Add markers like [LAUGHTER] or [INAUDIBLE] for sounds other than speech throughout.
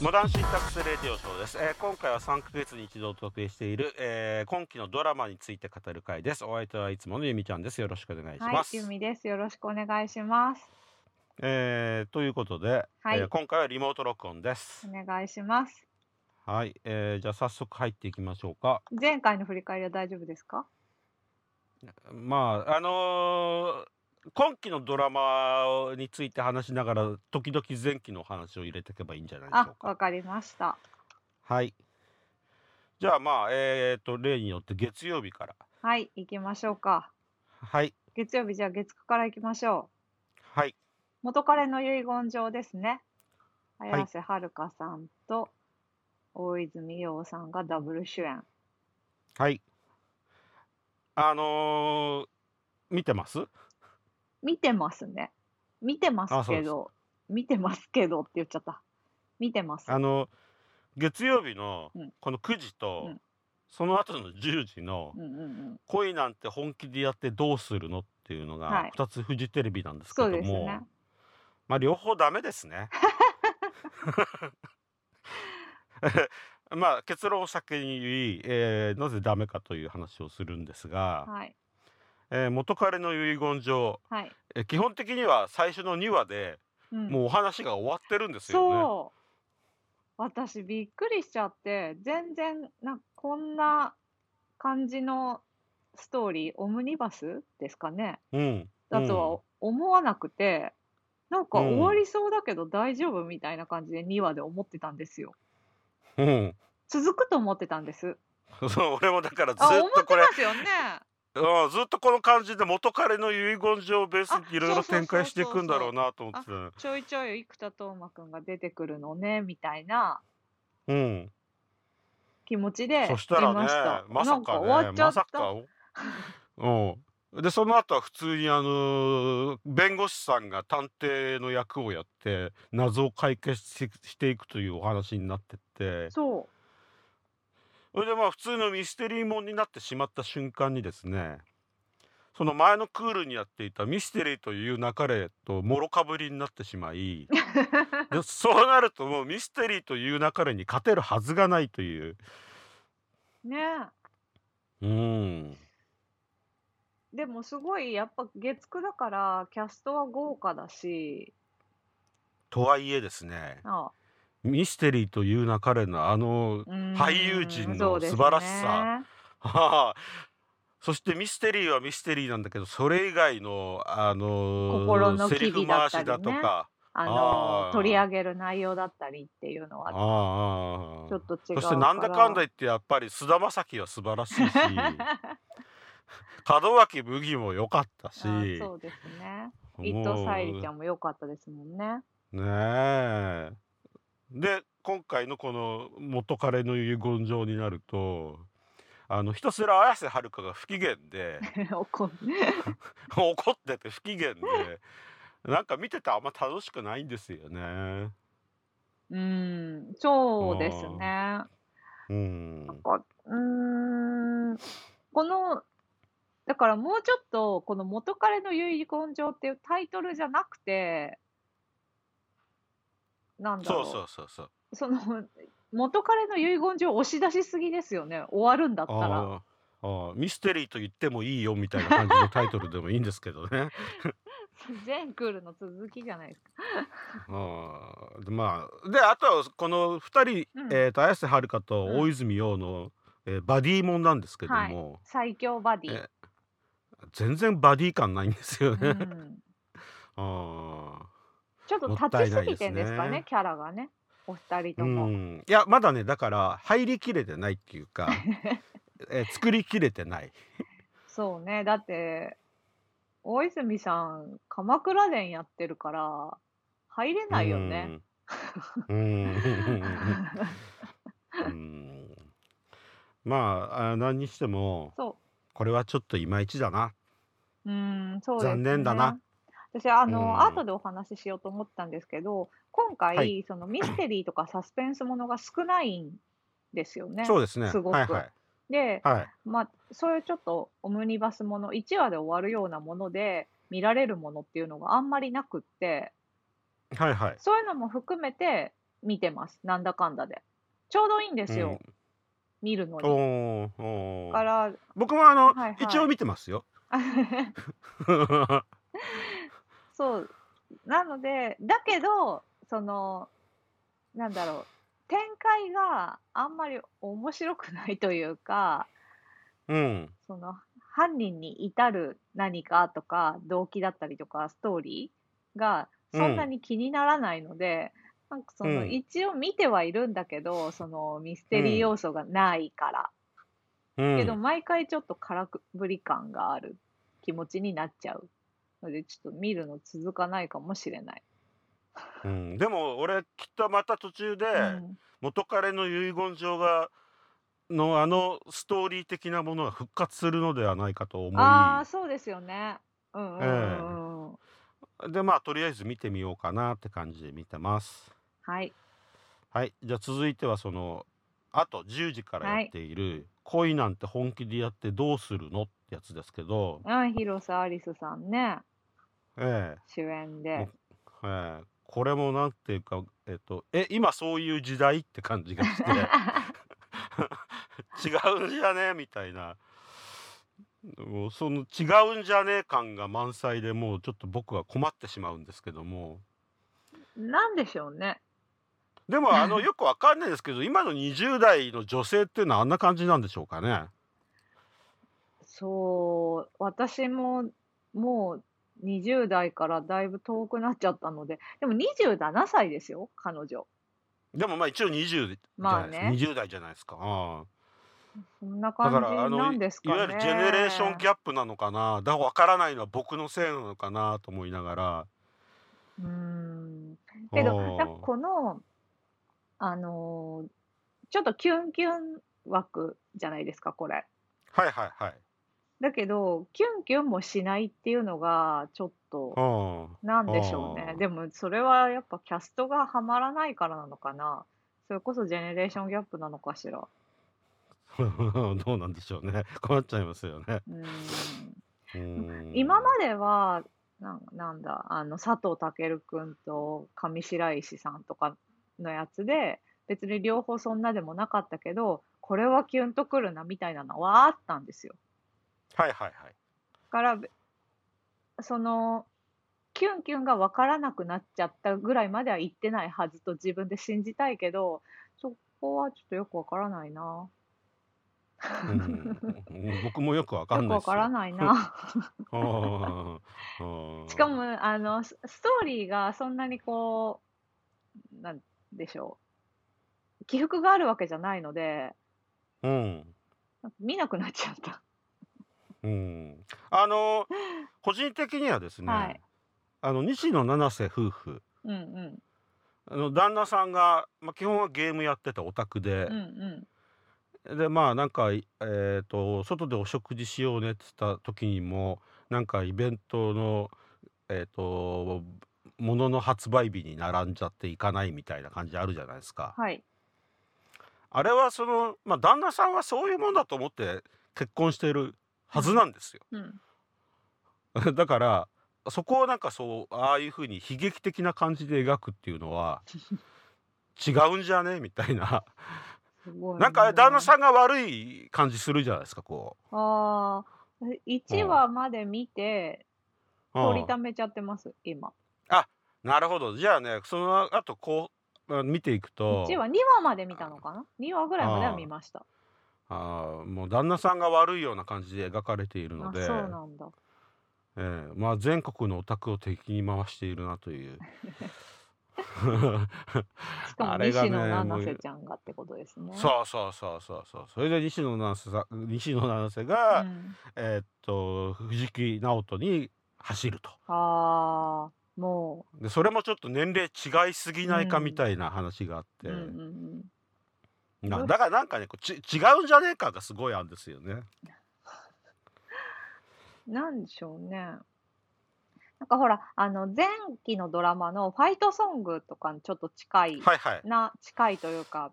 モダンシンタックスレディオショーです、えー今回は3ヶ月に一度お届けしている、えー今期のドラマについて語る回ですお相手はいつものゆみちゃんですよろしくお願いしはいま、す、ゆみです。よろしくお願いします。えーということで、はい。えー今回はリモート録音です。お願いします。はい、えーじゃあ早速入っていきましょうか。前回の振り返りは大丈夫ですか？まああのー今期のドラマについて話しながら時々前期の話を入れていけばいいんじゃないでしょあう、か。わかりました。はい。じゃあまあえー、と例によって月曜日から。はい、行きましょうか。はい。月曜日、じゃあ月9から行きましょはい、う。元彼の遺言状ですね。い綾瀬はるかさんと大泉洋さんがダブル主演。はい。あのー見てます？見てますね。見てますあそうですけど、見てますけどって言っちゃった。見てます。あの月曜日のうんこの9時と、うんその後の10時のうんうんうん。「恋なんて本気でやってどうするの?」っていうのがはい2つフジテレビなんですけそども、うですね。まあ両方ダメですね。まあ結論を先に言い、えーなぜダメかという話をするんですが、はい。えー元彼の遺言状、はい。えー基本的には最初の2話でうんもうお話が終わってるんですよね。そう。私びっくりしちゃって、全然なこんな感じのストーリー、オムニバスですかね。うん、だとは思わなくて、なんかうん終わりそうだけど大丈夫みたいな感じで2話で思ってたんですよ。うん、うん、続くと思ってたんです。そう俺もだからずあ、っ思っとこれてますよね。うんずっとこの感じで元彼の遺言状をベースあにいろいろ展開していくんだろうなと思ってたちょいちょい生田斗真くんが出てくるのね、みたいなうん気持ちでそしたらね。まさかなんか終わねっちゃった。まさかうんでその後は普通にあの弁護士さんが探偵の役をやって謎を解決ししていくというお話になってって。そう。それでまあ普通のミステリーもんになってしまった瞬間にですねその前のクールにやっていたミステリーという流れともろかぶりになってしまい [LAUGHS] でそうなるともうミステリーという流れに勝てるはずがないという。ねうんでもすごいやっぱ月9だからキャストは豪華だし、とはいえですねあミステリーという流れのあの俳優陣の素晴らしさ、ね。はあ。そしてミステリーはミステリーなんだけどそれ以外のあの心のセリフ回しだとか。あの取り上げる内容だったりっていうのああはああ。ちょっと違うから。そしてなんだかんだ言ってやっぱり菅田将暉は素晴らしいし [LAUGHS] [LAUGHS] 門脇麦も良かったし。あそうですね。伊藤沙莉ちゃんも良かったですもんね。ねえ。で今回のこの元彼の遺言状になるとあのひたすら綾瀬はるかが不機嫌で [LAUGHS] [LAUGHS] 怒ってて不機嫌でなんか見ててあんま楽しくないんですよね。うんそうですね。うん。なんかうーんこのだからもうちょっとこの元彼の遺言状っていうタイトルじゃなくてなんだろそううそうそうそう。その元彼の遺言状押し出しすぎですよね。終わるんだったら。ああミステリーと言ってもいいよみたいな感じのタイトルでもいいんですけどね。[LAUGHS] 全クールの続きじゃないですか。ああでまあであとはこの2人、うん。えー、と綾瀬はるかとうん。大泉洋の、えーバディもんなんですけども、最強バディ、え全然バディ感ないんですよね。うん、[LAUGHS] ああ。ちょっと立ちすぎてんですかねね。キャラがね。お二人とうも、ん、いやまだねだから入りきれてないっていうか、[LAUGHS] えー作りきれてない。そうね。だって大泉さん鎌倉殿やってるから入れないよね、うん。うん。うん。まああ何にしても [LAUGHS] そこれはちょっといまいちだな。ううんそうです、ね、残念だな。私、あうの、ん。後でお話ししようと思ったんですけど、今回、はい。そのミステリーとかサスペンスものが少ないんですよね。そうですね。すごく。はいはい。で、はい。まあ、そういうちょっとオムニバスもの、1話で終わるようなもので見られるものっていうのがあんまりなくって、はいはい。そういうのも含めて見てます。なんだかんだで。ちょうどいいんですよ。見るのうん、に。おーおー。だから、僕もあの、はいはい。一応見てますよ [LAUGHS] そう。なので、だけど、その、なんだろう、展開があんまり面白くないというか、うんその、犯人に至る何かとか、動機だったりとか、ストーリーがそんなに気にならないので、なんかその、うん一応見てはいるんだけど、そのミステリー要素がないから。うんけど、毎回ちょっと空振り感がある気持ちになっちゃう。ので、ちょっと見るの続かないかもしれない。うん、でも俺きっとまた途中でうん元彼の遺言状がのあのストーリー的なものが復活するのではないかと思ああ、そうですよね。うんうんえうんうん。いでまあとりあえず見てみようかなって感じで見てますはい。はいじゃあ続いてはそのあと10時からやっている「恋なんて本気でやってどうするの?」ってやつですけどうん、広瀬アリスさんね、え主演で。えええこれもなんていうかえっとえ今そういう時代って感じがして [LAUGHS] 違うんじゃねえみたいなもうその違うんじゃねえ感が満載でもうちょっと僕は困ってしまうんですけどもなんでしょうね。でもあの [LAUGHS] よくわかんないですけど今の20代の女性っていうのはあんな感じなんでしょうかね。そう、私ももう20代からだいぶ遠くなっちゃったので、でも27歳ですよ、彼女。でもまあ一応20じゃないですまあね。20代じゃないですか、あそんな感じないんですかね。わゆるジェネレーションギャップなのかな。だからわからないのは僕のせいなのかなと思いながら。うーん。けど、この、あのーちょっとキュンキュン枠じゃないですか、これ。はいはいはい。だけど、キュンキュンもしないっていうのが、ちょっと、うん。なんでしょうね。でも、それはやっぱキャストがはまらないからなのかな。それこそジェネレーションギャップなのかしら。[LAUGHS] どうなんでしょうね。困っちゃいますよね。今までは、なんなんだ、あの、佐藤健くんと上白石さんとかのやつで、別に両方そんなでもなかったけど、これはキュンとくるなみたいなのはあったんですよ。はいはいはい。から、べその、キュンキュンが分からなくなっちゃったぐらいまでは行ってないはずと自分で信じたいけど、そこはちょっとよくわからないな。うん。[LAUGHS] 僕もよくわかよ。くわからんないな。[LAUGHS] しかも、あの、スストーリーがそんなにこう、なんでしょう。起伏があるわけじゃないので、うん見なくなっちゃった。うんあの個人的にはですね、はいあの西野七瀬夫婦うんうん。あの旦那さんが、まあ、基本はゲームやってたオタクでうんう、ん。でまあなんか、えー、と外でお食事しようねって言った時にもなんかイベントのえっ、とものの発売日に並んじゃっていかないみたいな感じあるじゃないですか。はい。あれはその、まあ、旦那さんはそういうもんだと思って結婚してるはずなんですよ。うん。[LAUGHS] だからそこをなんかそうああいうふうに悲劇的な感じで描くっていうのは違うんじゃねみたいなすごい、なんか旦那さんが悪い感じするじゃないですかこああ、1話まで見て、う。うん取りためちゃってます、今。なるほどじゃあねその後こうあ見ていくと1話、2話まで見たのかな ?2 話ぐらいまでは見ました。あーもう旦那さんが悪いような感じで描かれているのあ、でそうなんだ。ええまあ、全国のオタクを敵に回しているなという。しかも西野七瀬ちゃんがってことですね。そうそうそうそうそうそれで西野七瀬さん西野七瀬うが、ん、えーっと藤木直人に走るとああ、もでそれもちょっと年齢違いすぎないかうんみたいな話があっう、て、うんうんなだからなんかねこうち違うんじゃねえかがすごいあるんですよね。うん、なんでしょうね。なんかほら、あの、前期のドラマのファイトソングとかにちょっと近い、はいはい。な、近いというか、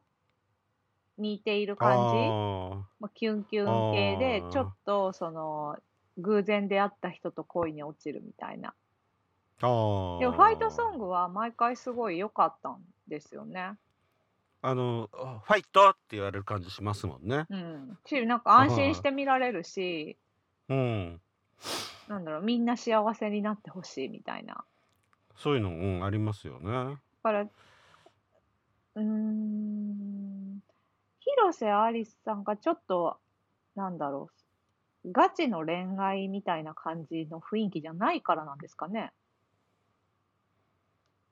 似ている感じ、あまあ、キュンキュン系でちょっとその、偶然出会った人と恋に落ちるみたいな。あ。ああ。でも、ファイトソングは毎回すごい良かったんですよね。あの、ファイトって言われる感じしますもんね。うん。し、なんか安心して見られるし、うん。なんだろう、みんな幸せになってほしいみたいな。そういうの、うん、ありますよね。だから、うーん、広瀬アリスさんがちょっと、なんだろう、ガチの恋愛みたいな感じの雰囲気じゃないからなんですかね。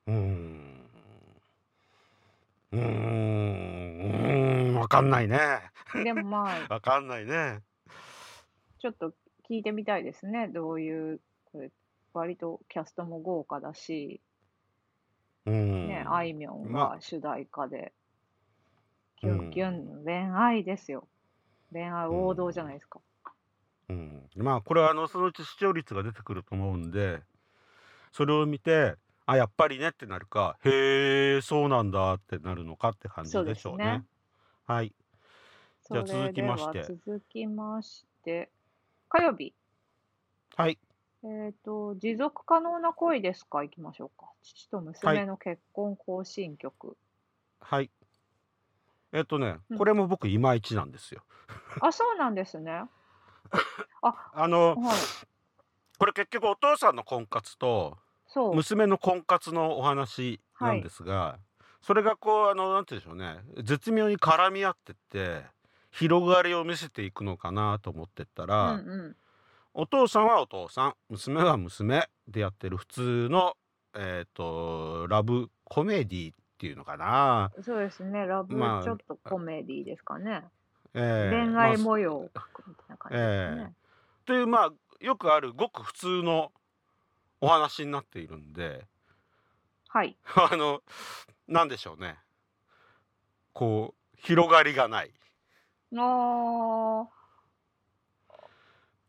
うーん。うーん、うーん、わかんないね。でもまあ、[LAUGHS] わかんないね。ちょっと聞いてみたいですね。どういう、これ、割とキャストも豪華だし、うん。ね、あいみょんまが主題歌で、キュンキュンの恋愛ですよ。恋愛王道じゃないですか。うん、まあこれはあのそのうち視聴率が出てくると思うんでそれを見てあやっぱりねってなるかへえそうなんだってなるのかって感じででしょうね。すね。はいじゃあ続きまして続きまして、火曜日。はいえっ、と、持続可能な恋ですか？行きましょうか。父とは娘いの結婚行進曲。はいえっとねうんこれも僕いまいちなんですよ。あ、そうなんですね。[LAUGHS] あ、あのはい。これ結局お父さんの婚活とそう。娘の婚活のお話なんですが、それがこうあのなんて言うんでしょうね絶妙に絡み合ってって広がりを見せていくのかなと思ってったうら、んうん。お父さんはお父さん娘は娘でやってる普通のえっ、とラブコメディっていうのかな、そうですね。ラブ、まあちょっとコメディですかね。えー恋愛まあ模様みたいな感じですね。というまあよくあるごく普通のお話になっているんではい。[LAUGHS] あのなんでしょうねこう広がりがない。あー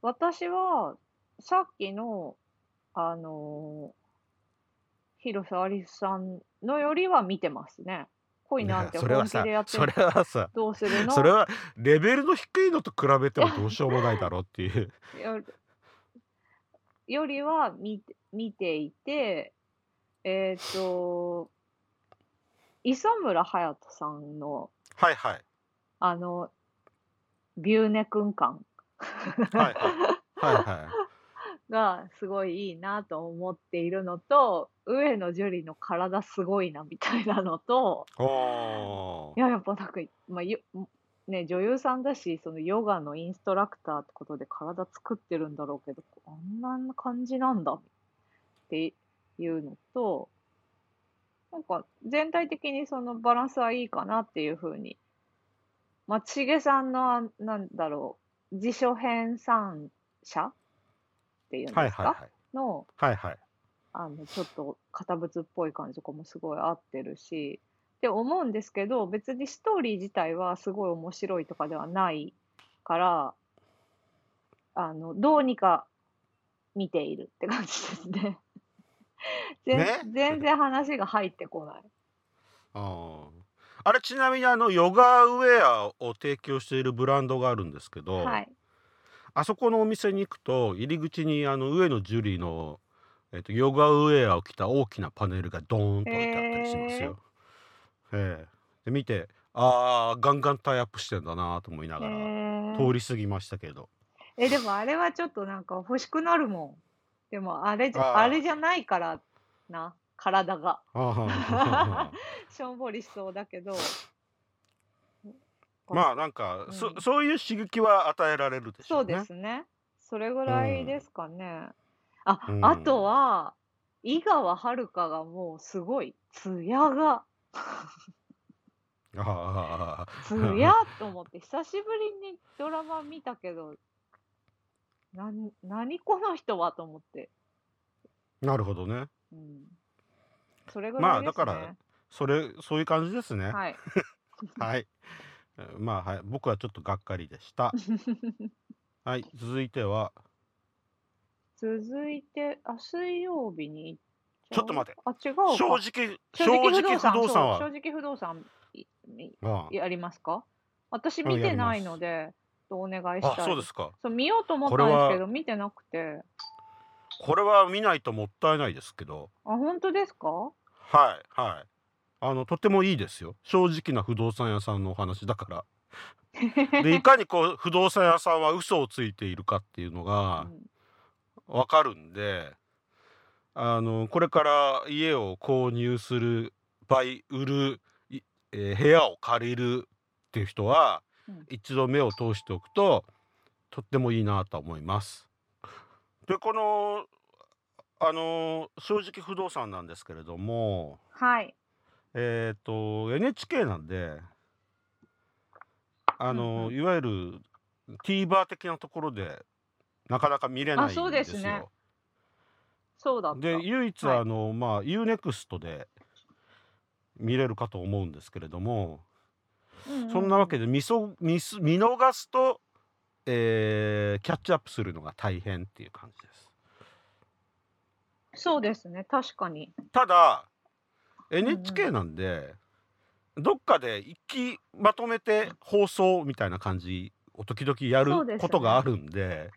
私は、さっきの、あのー広瀬アリスさんのよりは見てますね。恋なんてそれはさ本気でやってそれはさどうするの？それはレベルの低いのと比べてもどうしようもないだろうっていう。よよりは見て見ていて、えっ、と、磯村勇斗さんの、はいはい。あの、ビューネ君感はいはい。は [LAUGHS] がすごいいいなと思っているのと、上野樹里の体すごいなみたいなのと、い。や、やっぱなんか、まあ、よね、女優さんだし、そのヨガのインストラクターってことで体作ってるんだろうけど、あんな感じなんだっていうのと、なんか全体的にそのバランスはいいかなっていうふうに、松重さんのあ、なんだろう、辞書編纂者？っていうんですか、はいはいはい。の、はいはい。あの、ちょっと堅物っぽい感じとかもすごい合ってるし、って思うんですけど、別にストーリー自体はすごい面白いとかではないから、あの、どうにか見ているって感じですね。[LAUGHS] 全ね？全然話が入ってこない。あーあれちなみにあのヨガウェアを提供しているブランドがあるんですけど、はい。あそこのお店に行くと入り口にあの上野樹里の、えっとヨガウェアを着た大きなパネルがドーンと置いてあったりしますよ。ええで見てあーガンガンタイアップしてんだなと思いなえがらー通り過ぎましたけど。え、でもあれはちょっとなんか欲しくなるもん。でもあれじゃ、あれじゃないからな、体が。[LAUGHS] しょんぼりしそうだけど。[LAUGHS] まあなんか、うんそそういう刺激は与えられるでしょそううね。ですね。それぐらいですかね。あ、うんあとは、井川遥がもうすごい、ツヤが、あツヤと思って、久しぶりにドラマ見たけど、なん、何この人はと思って。ーなるほどね。うん。それぐらいですね。まあだからそれそういう感じですね。はい。[LAUGHS] はい。えーまあはい僕はちょっとがっかりでした。[LAUGHS] はい続いては続いて、あ、水曜日に行っちょっと待って。あ、違うか。正直、正正直直不動産不動産そう正は、直不動産やりますか？私うん見てないので、お願いあ、したいで。そうですすか。そう、見ようと思ったんですけど、見てなくて。これは見ないともったいないですけど、あ、本当ですか？はい、はい。あの、とてもいいですよ。正直な不動産屋さんのお話だから。[LAUGHS] で、いかにこう、不動産屋さんは嘘をついているかっていうのうがんわかるんで、あの、これから家を購入する、売、売る、いえー部屋を借りるっていう人は、うん一度目を通しておくと、とってもいいなと思います。で、この、あの、正直不動産なんですけれども、はい。えっと、NHK なんで、あうんうの、ん。いわゆる TVer 的なところでなかなか見れあ、ないそうんでですね。よ。そうだっで、た。唯一はい。あの、まあ、UNEXT で見れるかと思うんですけれども、うんそんなわけで見そ見す見逃すと、えーキャッチアップするのが大変っていう感じです。そうですね。確かに。ただ、うんう NHK ん。なんで、どっかで一気まとめて放送みたいな感じを時々やそうですることがあね。るんで、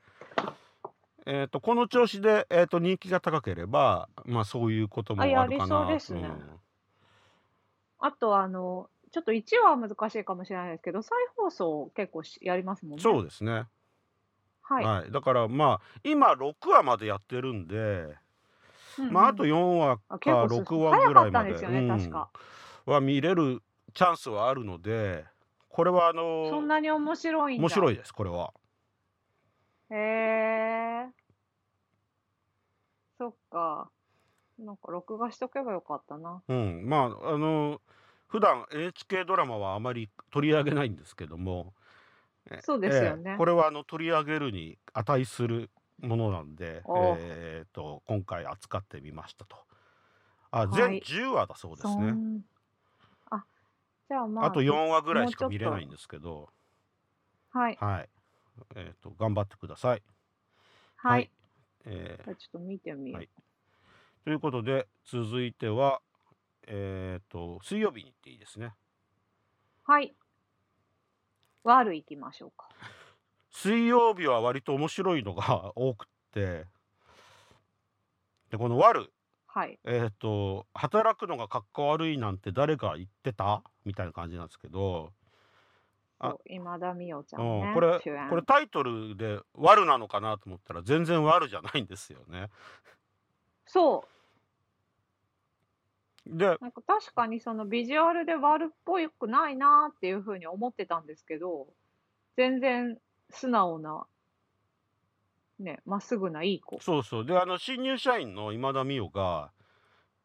えー、とこの調子で、えー、と人気が高ければ、まあ、そういうことあ、もあやりるかな。そうですね。うん、あと、あの、ちょっと1話は難しいかもしれないですけど、再放送結構しやりますもんね。そうですね。はい。はい。だからまあ、今6話までやってるんで、うんまあ、あとうん。4話あ、か結構す、6話ぐらいまで、でね、うん。は見れるチャンスはあるので、これはあそのんなに面白い。面白いです、これは。へえ。そっか。なんか録画しとけばよかったな。うん、まあ、あの、普段 NHK ドラマはあまり取り上げないんですけども、えそうですよええね。これはあの取り上げるに値するものなんで、おえー、と今回扱ってみましたと。あ、は全い。10話だそうですそね。ん、あ、じゃああまあ、と4話ぐらいしかもうちょっと、見れないんですけど、はい、はい。えー、と頑張ってください。は。はいい。えじゃあちょっと見てみーはい。よう。ということで、続いては、えー、と水曜日に行っていいですね。はい。悪いきましょうか。水曜日は割と面白いのが [LAUGHS] 多くって、でこの悪、はい。えっ、と、働くのがかっこ悪いなんて誰が言ってた？みたいな感じなんですけど、あ、そう、今田美桜ちゃうんん、ね、これ、主演。これタイトルで悪なのかなと思ったら全然悪じゃないんですよね。そで、う、なんか確かにそのビジュアルで悪っぽくないなっていうふうに思ってたんですけど、全然素直な、ね、まっすぐないい子。そうそう。で、あの、新入社員の今田美桜が、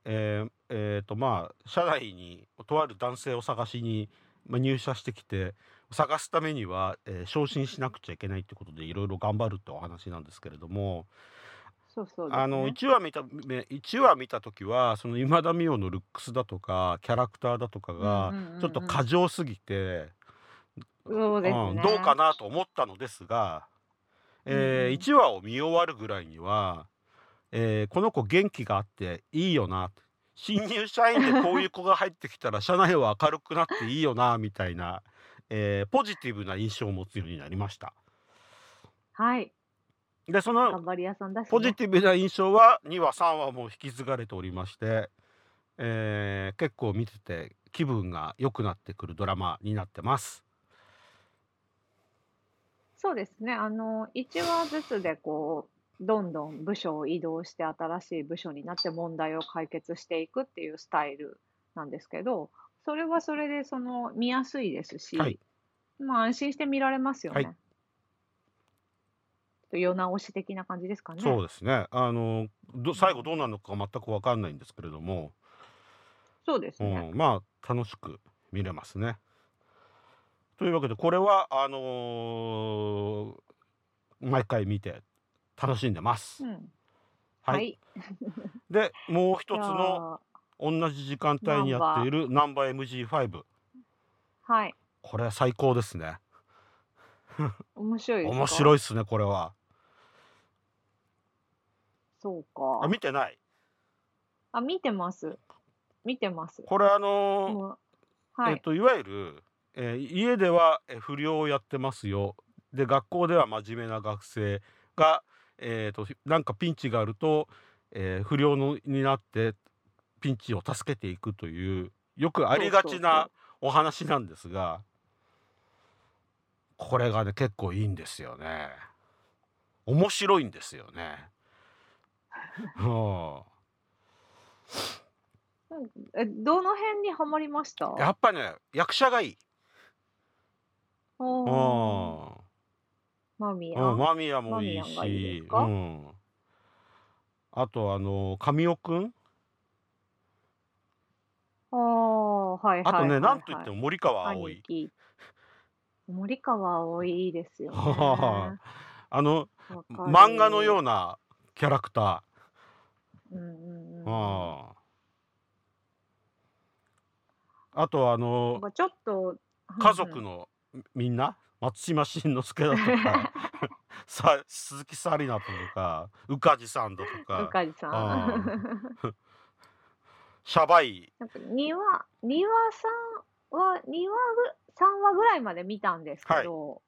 えーえーと、まあ、社内にとある男性を探しに、まあ、入社してきて、探すためには、えー昇進しなくちゃいけないってことでいろいろ頑張るってお話なんですけれども、そうそうあのね。1話見ため1話見た時はその今田美桜のルックスだとかキャラクターだとかうんがちょっとうん。過剰すぎて、そうん、どうかね。なと思ったのですが、うんえーうん。1話を見終わるぐらいには、えーこの子元気があっていいよな新入社員でこういう子が入ってきたら社内は明るくなっていいよなみたいな、えーポジティブな印象を持つようになりました。はい。でその頑張り屋さんだしポジね。ティブな印象は2話3話も引き継がれておりまして、えー結構見てて気分が良くなってくるドラマになってます。そうですね。あの、1話ずつでこう、どんどん部署を移動して新しい部署になって問題を解決していくっていうスタイルなんですけど、それはそれでその見やすいですはい、し、まあ安心して見られますよはい、ね。世直し的な感じですかそうね。ですね。あのどうん、最後どうなるのか全く分かんないんですけれども、うそうですね。ん、まあ楽しく見れますね。というわけでこれはあのー毎回見て楽しんでます。うん。は。はいい。でもうじ一つの同じ時間帯にやっていバるナンバー MG5 ー、はい。これ最高ですね。面白いです面か白いっすねこれは。そうあか。見てない？あ、見てます。見てます。これあのーはい。えっといわゆる、えー家ではえー不良をやってますよで学校では真面目な学生が、えー、となんかピンチがあると、えー不良のになってピンチを助けていくというよくありがちなお話なんですがこれがね結構いいんですよね。面白いんですよね。[LAUGHS] うんえ、どの辺にはまりました？やっぱね役者がいい。おーうんマミヤ。うん、間宮もいいしうん、あとあの神尾くんああ、はいはいあとね、はいなんといってもも森川葵。森川葵いいですよね。[LAUGHS] あのわかる漫画のようなキャラクタうんうんうん。ー、うん、あとあなんのかちょっと、家族のみんな？松島慎之介だとか。[LAUGHS] さ鈴木紗理奈とか宇梶さんだとうか。かじさあん。シャバいなんか2話、2話さんは、2話ぐ、3話ぐらいまで見たんですけど、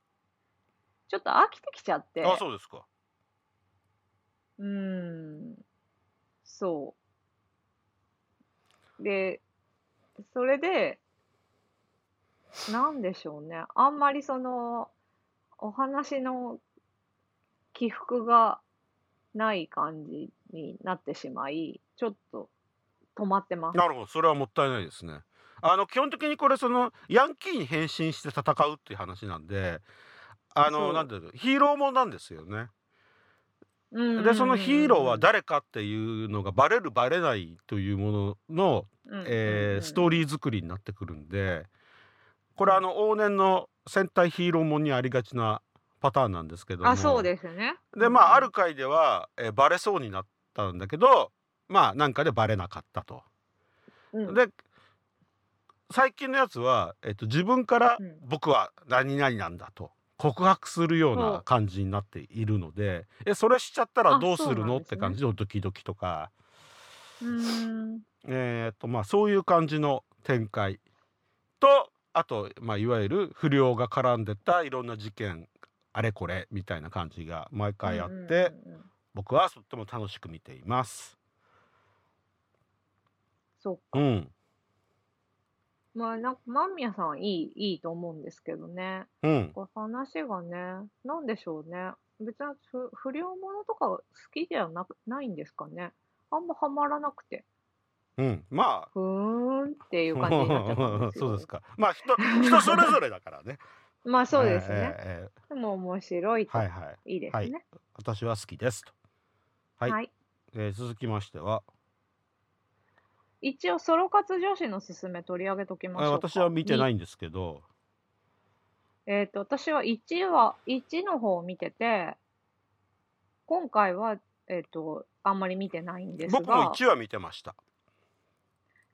ちょっと飽きてきちゃって、あそうですかうーん、そう。で、それで、なんでしょうね。あんまりその、お話の起伏がない感じになってしまい、ちょっと止まってます。なるほど。それはもったいないですね。あの基本的にこれそのヤンキーに変身して戦うっていう話なんであのなんていうのヒーローもんなんですよね。うん。でそのヒーローは誰かっていうのがバレるバレないというものの、えーストーリリー作りになってくるんでこれあの往年の戦隊ヒーローもんにありがちなパターンなんですけども。あ、そうですね。でまあある回では、えーバレそうになったんだけどまあなんかでバレなかったと。うん、で最近のやつは、えっと、自分からうん。僕は何々なんだと告白するようそなう。感じになっているのでえそれしちゃったらあどうするの、ね。って感じのドキドキとか。えーっとまあ、そういう感じの展開とあと、まあ、いわゆる不良が絡んでたいろんな事件あれこれみたいな感じが毎回あって、うんうんうんうん。僕はとっても楽しく見ています。そっか。うん、まあ、なんか、間宮さんいい、いいと思うんですけどね。うん、こう話がね、なんでしょうね。別に不不良ものとか好きではなくないんですかね。あんまハマらなくて、うん、まあふーんっていう感じになっちゃったんですよ。[LAUGHS] そうですか。まあ人人それぞれだからね。[LAUGHS] まあそうですえーね。えーでも面白いはいはい。いいですね。私は好きですと。はい。はい。えー続きましては、一応、ソロ活女子のすすめ取り上げときましょうか。私は見てないに。んですけど、えっと、私は1話、1の方を見てて、今回は、えっと、あんまり見てないんです僕もが、1話見てました。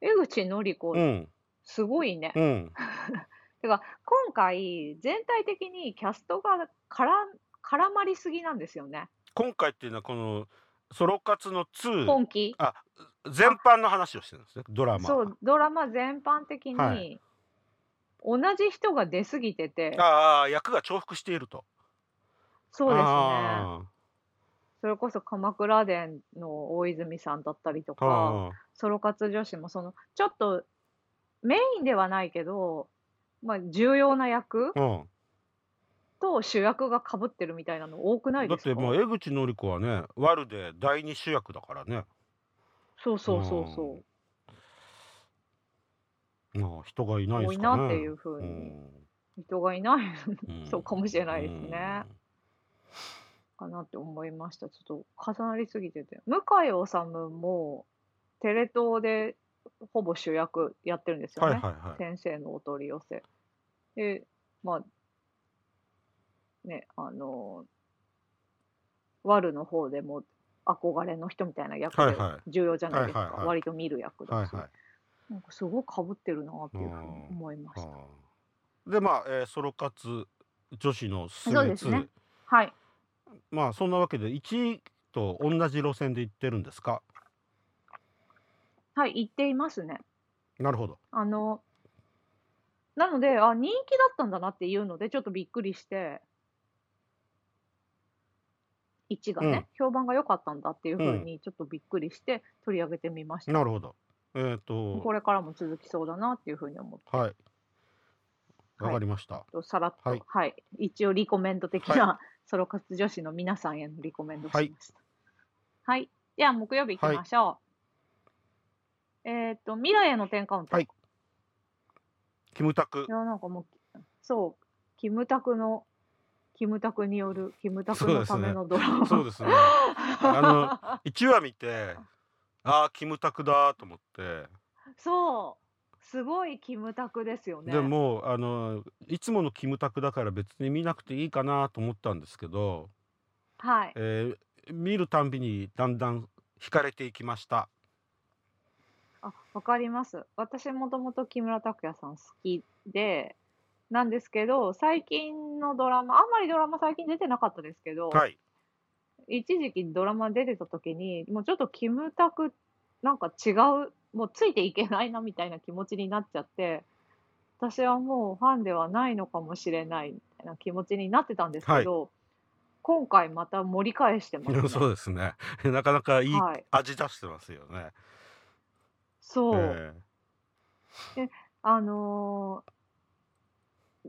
江口のり子う、ん、すごいね。うん、[LAUGHS] てか、今回、全体的にキャストが絡絡まりすぎなんですよね。今回っていうのはこのソロ活の2本気？あ全般の話をしてるんですね。ドラマ。そう、ドラマ全般的に、はい同じ人が出過ぎてて、ああ役が重複していると。そうですね。あそれこそ鎌倉殿の大泉さんだったりとーか、ソロ活女子もそのちょっとメインではないけど、まあ、重要な役うん。と主役が被ってるみたいなの多くないだっですか？てもう江口のり子はねワルで第二主役だからね。そうそうそうそう。まあ人がいないで多いすかね。なっていうふううに、ん人がいないうんそうかもしれないですね。かなって思いました。ちょっと重なりすぎてて。向井治もテレ東でほぼ主役やってるんですうんよね。はいはいはい。先生のお取り寄せ。で、まあ、ね、あの、ワルの方でも憧れの人みたいな役で重要じゃないですか。はいはいはい割と見る役だし。はいはい。なんかすごい被ってるなっていうふうに思いました。でまあ、えーソロ活女子のすすめそうですね2はい。まあそんなわけで1と同じ路線で行ってるんですか？はい、行っていますね。なるほど。あの、なので、あ、人気だったんだなっていうので、ちょっとびっくりして、1がうんね、評判が良かったんだっていうふううんに、ちょっとびっくりして取り上げてみました。なるほど。えっ、こと、れからも続きそうだなっていうふうに思って、はい。わかりました。とさらっと、ははいい、一応リコメンド的な、ソロ活女子の皆さんへのリコメンドをしました。はい。では、木曜日行きましょう。えっ、と、未来への10カウント。はいキムタクい。や、なんかもう、そう、キムタクの、キムタクによる、キムタクのためのドラマ。そうですね。あの、[LAUGHS] 1話見て、ああ、キムタクだと思って、そう、すごいキムタクですよね。でも、あの、いつものキムタクだから別に見なくていいかなと思ったんですけど、はい。えー見るたんびにだんだん惹かれていきました。あ、わかります。私もともと木村拓哉さん好きで、なんですけど、最近のドラマ、あんまりドラマ最近出てなかったですけど、はい。一時期ドラマ出てた時に、もうちょっとキムタク、なんか違う、もうついていけないなみたいな気持ちになっちゃって、私はもうファンではないのかもしれないみたいな気持ちになってたんですけど、今回また盛り返してますね。そうですね。[LAUGHS] なかなかいいはい味出してますよね。そう。えあのー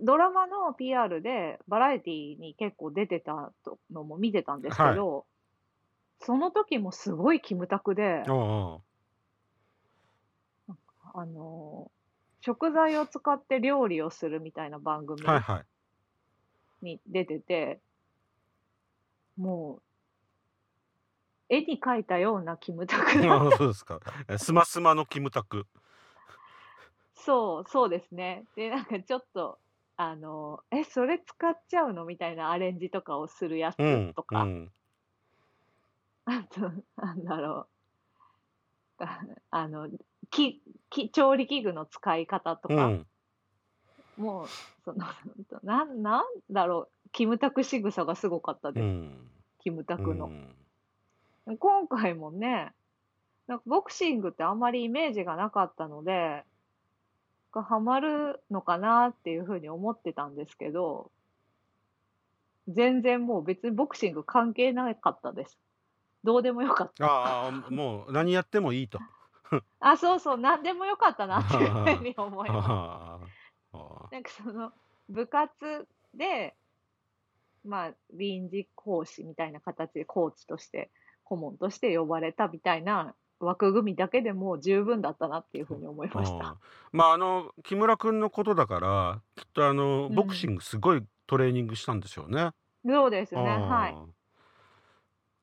ドラマの PR でバラエティに結構出てたのも見てたんですけど、その時もすごいキムタクでえ、おうあのー食材を使って料理をするみたいな番組おうはいはい。に出てて、もう、絵に描いたようなキムタク [LAUGHS] そうですか。えスマスマのキムタク。そう、そうですね。で、なんかちょっと、あの、え、それ使っちゃうの？みたいなアレンジとかをするやうんつとか、うん。[LAUGHS] あと、なんだろう。ああの、き、き、調理器具の使い方とか、うん。もう、その、[LAUGHS] なん、なんだろう。キムタク仕草がすごかったうです。ん。キムタうクの。ん。今回もね、なんかボクシングってあんまりイメージがなかったので、がハマるのかなっていうふうに思ってたんですけど、全然もう別にボクシング関係なかったです。どうでもよかった。ああ、もう何やってもいいと。[LAUGHS] あ、そうそう、なんでもよかったなっていうふうに思います。[LAUGHS] なんかその部活で、まあ臨時講師みたいな形でコーチとして、顧問として呼ばれたみたいな枠組みだけでも十分だったなっていうふうに思いましあた。あまああの木村君のことだからきっとあのうんボクシングすごいトレーニングしたんでしょうね。そうですね、は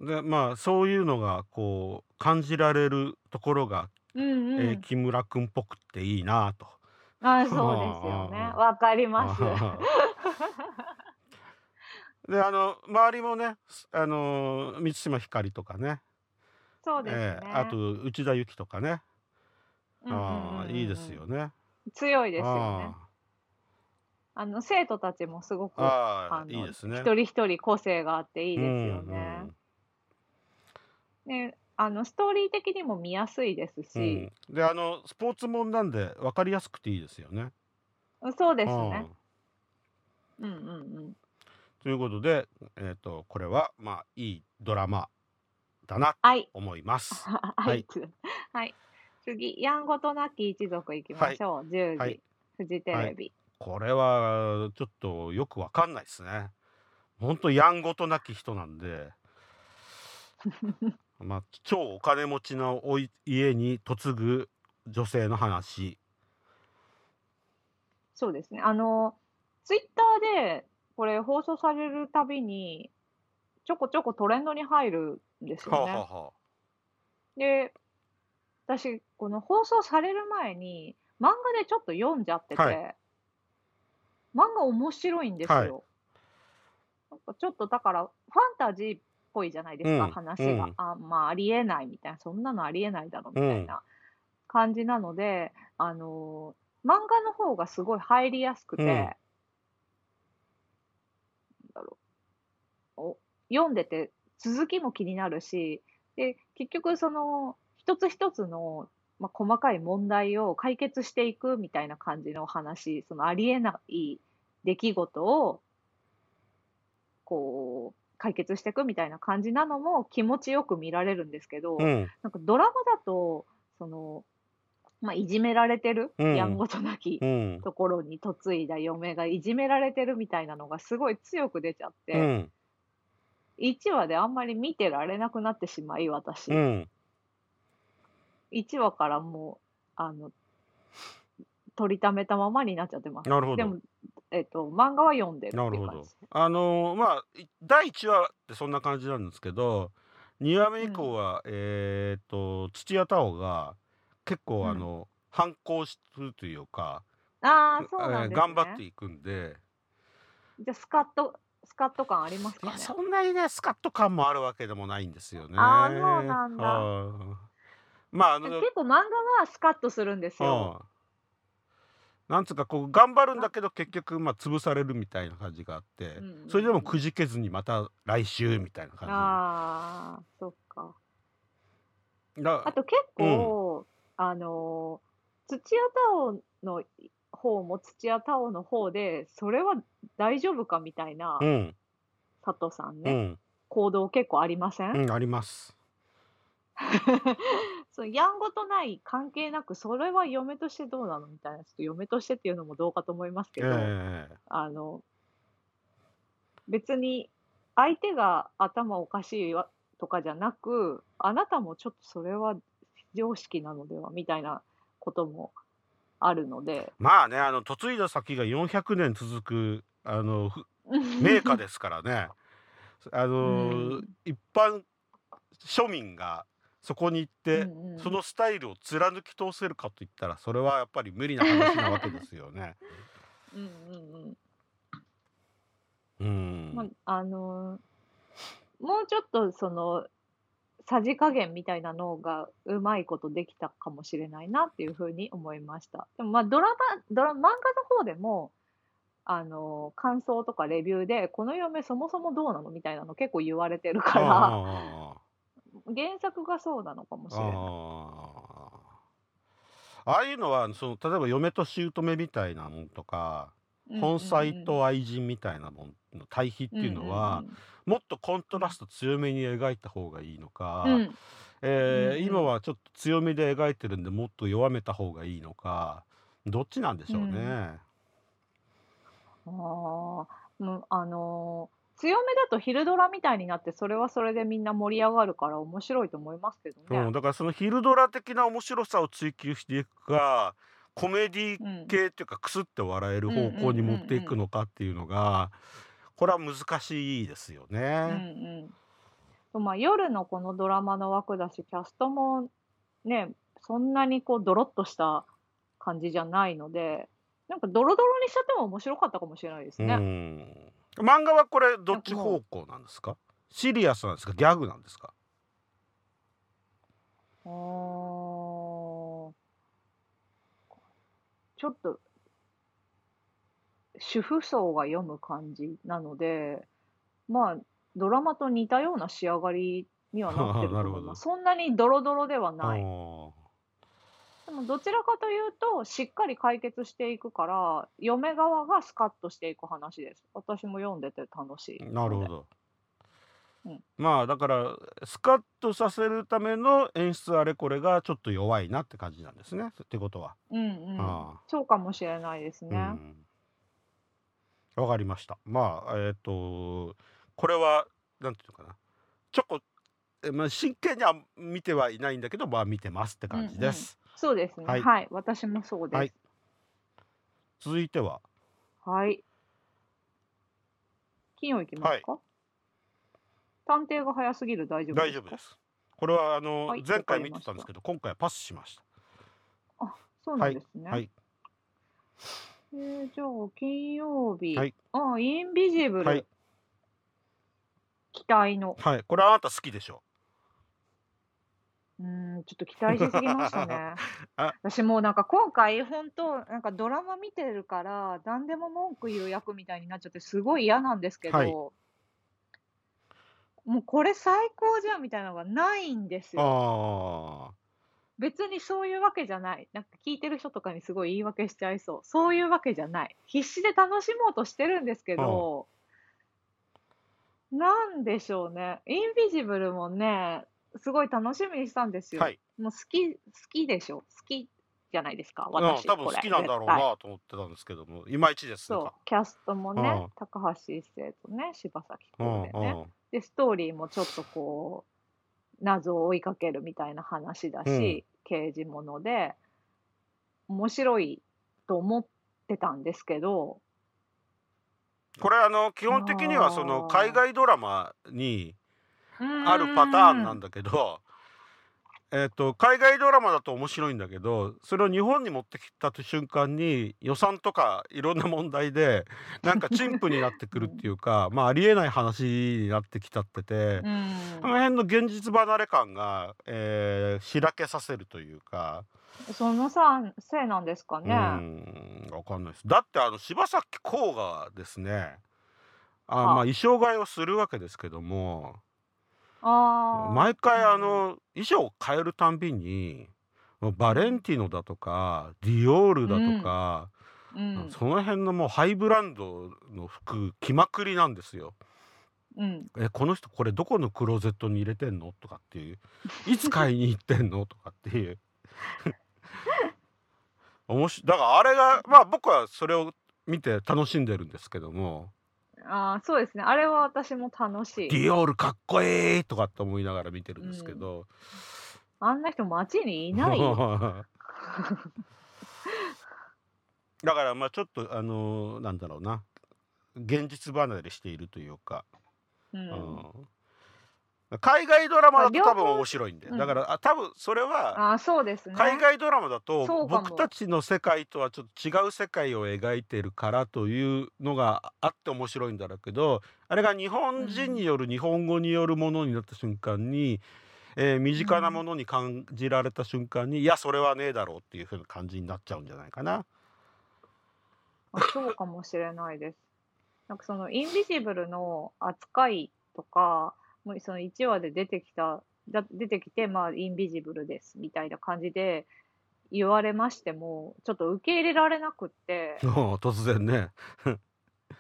い。でまあそういうのがこう感じられるところが、うんうん。えー木村君っぽくっていいなと。あ、そうですよね。わかります。であの周りもねすあの満島ひかりとかねそうですね。えーあと内田有紀とかね、うんうんうんうんああいいですよね。強いですよね。ああの生徒たちもすごくあいいですね。一人一人個性があっていいですようんね。で、あのストーリー的にも見やすいですうんし、うんであのスポーツもんなんで分かりやすくていいですよね。そうですあねあ。うんうんうん。ということで、えー、とこれはまあいいドラマだなとはい。思います。は [LAUGHS] はいい。はい。次、やんごとなき一族いきましょう。10時、はいフジテレビ。これはちょっとよくわかんないですね。本当やんごとなき人なんで、[LAUGHS] まあ超お金持ちのおい家に嫁ぐ女性の話。そうですね。あの、ツイッターでこれ放送されるたびに、ちょこちょこトレンドに入るんですはあ、よね。はあ。はで、私、この放送される前に、漫画でちょっと読んじゃってて、はい。漫画面白いんですよ。はい。なんかちょっとだから、ファンタジーっぽいじゃないですか、うん。話が。うん。あ、まあ、ありえないみたいな、そんなのありえないだろみたいな感じなので、あのー漫画の方がすごい入りやすくて、うん。なんだろう。お読んでて続きも気になるし、で、結局その、一つ一つの、まあ、細かい問題を解決していくみたいな感じの話、そのありえない出来事を、こう、解決していくみたいな感じなのも気持ちよく見られるんですけど、うん。なんかドラマだと、その、まあ、いじめられてる、うん。やんごとなきうん。ところに嫁いだ嫁がいじめられてるみたいなのがすごい強く出ちゃって、うん1話であんまり見てられなくなってしまい、私。うん。1話からもう、あの、取りためたままになっちゃってます。なるほど。でも、えっと、漫画は読んでるなるほど。っていう感じ。あのーまあい第1話ってそんな感じなんですけど2話目以降は、えーっと土屋太鳳が結構あの、反抗するというか、ああ、そうなんです頑張っていくんで、じゃあ、スカッと、スカッと感ありますかねまあ、。そんなにねスカッと感もあるわけでもないんですよね。あーそうなんだまああの結構漫画はスカッとするんですよ。うんなんつうかこう頑張るんだけど結局まあ潰されるみたいな感じがあって、うんうんうんそれでもくじけずにまた来週みたいな感ああ、そっか。あと結構、あのー、土屋太鳳の方も土屋太鳳の方で、それは大丈夫かみたいな、うん。佐藤さんね、うん。行動結構ありません、うんあります。[LAUGHS] そうやんごとない関係なく、それは嫁としてどうなのみたいな、ちょっと嫁としてっていうのもどうかと思いますけえど、え。あの、別に相手が頭おかしいわとかじゃなく、あなたもちょっとそれは非常識なのではみたいなこともあるので。まあねあの嫁いだ先が400年続くあのふ名家ですからね [LAUGHS] あの、うん一般庶民がそこに行って、うんうんそのスタイルを貫き通せるかといったらそれはやっぱり無理な話なわけですよね。[LAUGHS] うんうんうんうん。まあ、あのーもうちょっとその、さじ加減みたいなのがうまいことできたかもしれないなっていうふうに思いました。でもまあドラマ、ドラ漫画の方でも、あのー感想とかレビューで、この嫁そもそもどうなのみたいなの結構言われてるから、あ原作がそうなのかもしあれない。ああああいうのはその例えば嫁と姑みたいなもんとか、本妻と愛人みたいなもんの対比っていうのは、もっとコントラスト強めに描いた方がいいのか、うん。うんうんえーうんうん。今はちょっと強めで描いてるんでもっと弱めた方がいいのかどっちなんでしょうね。ああ、もうあのー強めだと昼ドラみたいになって、それはそれでみんな盛り上がるから面白いと思いますけどね。うん、だからその昼ドラ的な面白さを追求していくかコメディうん系っていうかくすって笑える方向に持っていくのかっていうのがこれは難しいですようんね。うん。まあ、夜のこのドラマの枠だし、キャストもね、そんなにこうドロッとした感じじゃないので、なんかドロドロにしちゃっても面白かったかもしれないですうね。ん、漫画はこれどっち方向なんですか？シリアスなんですか？ギャグなんですか？ちょっと、主婦層が読む感じなので、まあ、ドラマと似たような仕上がりにはなってると思います。[LAUGHS] そんなにドロドロではない。でもどちらかというと、しっかり解決していくから、嫁側がスカッとしていく話です。私も読んでて楽しい。なるほ。ど。うんまあだからスカッとさせるための演出あれこれがちょっと弱いなって感じなんですね。ってことは。うんうん。そうかもしれないですね。うん。わかりました。まあえっ、とこれはなんていうのかな。ちょこえまあ真剣には見てはいないんだけどまあ見てますって感じです。そうですね。ははいい。私もそうです。はい続いてははい。金曜行きますか、探偵が早すぎる大丈夫ですか？大丈夫です。これはあの、はい前回見てたんですけど今回はパスしました。そうなんですね。はい。えー、じゃあ、金曜日。はいあ、インビジブル。はい期待の。はい。これはあなた好きでしょ？うーん、ちょっと期待しすぎましたね [LAUGHS] あ。私もうなんか今回、本当なんかドラマ見てるから、何でも文句言う役みたいになっちゃって、すごい嫌なんですけど、はいもうこれ最高じゃんみたいなのがないんですよ。別にそういうわけじゃない。なんか聞いてる人とかにすごい言い訳しちゃいそう。そういうわけじゃない。必死で楽しもうとしてるんですけど、なんでしょうね。インビジブルもね、すごい楽しみにしたんですよ。はい。もう好き、好きでしょ？好きじゃないですか。うん、私、多分。好きなんだろうなと思ってたんですけども、いまいちですね。そう、キャストもねうん、高橋一生とね、柴咲コうんウでね。うん。で、ストーリーもちょっとこう、謎を追いかけるみたいな話だし、刑事もので、面白いと思ってたんですけど、これあの基本的にはその海外ドラマにあるパターンなんだ。だけど、えっと海外ドラマだと面白いんだけどそれを日本に持ってきた瞬間に予算とかいろんな問題で [LAUGHS] なんか陳腐になってくるっていうかまあありえない話になってきちゃってて、うん。この辺の現実離れ感が、えーしらけさせるというか、そのさせいなんですかうね。んわかんないです。だってあの柴咲コウがですねあ。まあ衣装替えをするわけですけどもああ。毎回あうんの衣装を変えるたんびにもうバレンティノだとかディオールだとか、うん、その辺のもうハイブランドの服着まくりなんですよ。うん、えこの人これどこのクローゼットに入れてんのとかっていう。いつ買いに行ってんのとかっていう。[LAUGHS] 面白い。だからあれがまあ僕はそれを見て楽しんでるんですけどもああ、そうですね。あれは私も楽しい。ディオールかっこいいとかって思いながら見てるんですけど、あんな人街にいないよ。[LAUGHS] だからまあちょっとあのーなんだろうな現実離れしているというか、う。うんん海外ドラマだと多分面白いんで、うんだからあ多分それはああ、そうですね。海外ドラマだと僕たちの世界とはちょっと違う世界を描いてるからというのがあって面白いんだろうけどあれが日本人による日本語によるものになった瞬間に、えー身近なものに感じられた瞬間に、いやそれはねえだろうっていう風な感じになっちゃうんじゃないかな。あそうかもしれないです。なんかそのインビジブルの扱いとか、もうその1話で出てきた、だ出てきて、まあ、インビジブルですみたいな感じで言われましても、ちょっと受け入れられなくって、[LAUGHS] 突然ね。[LAUGHS]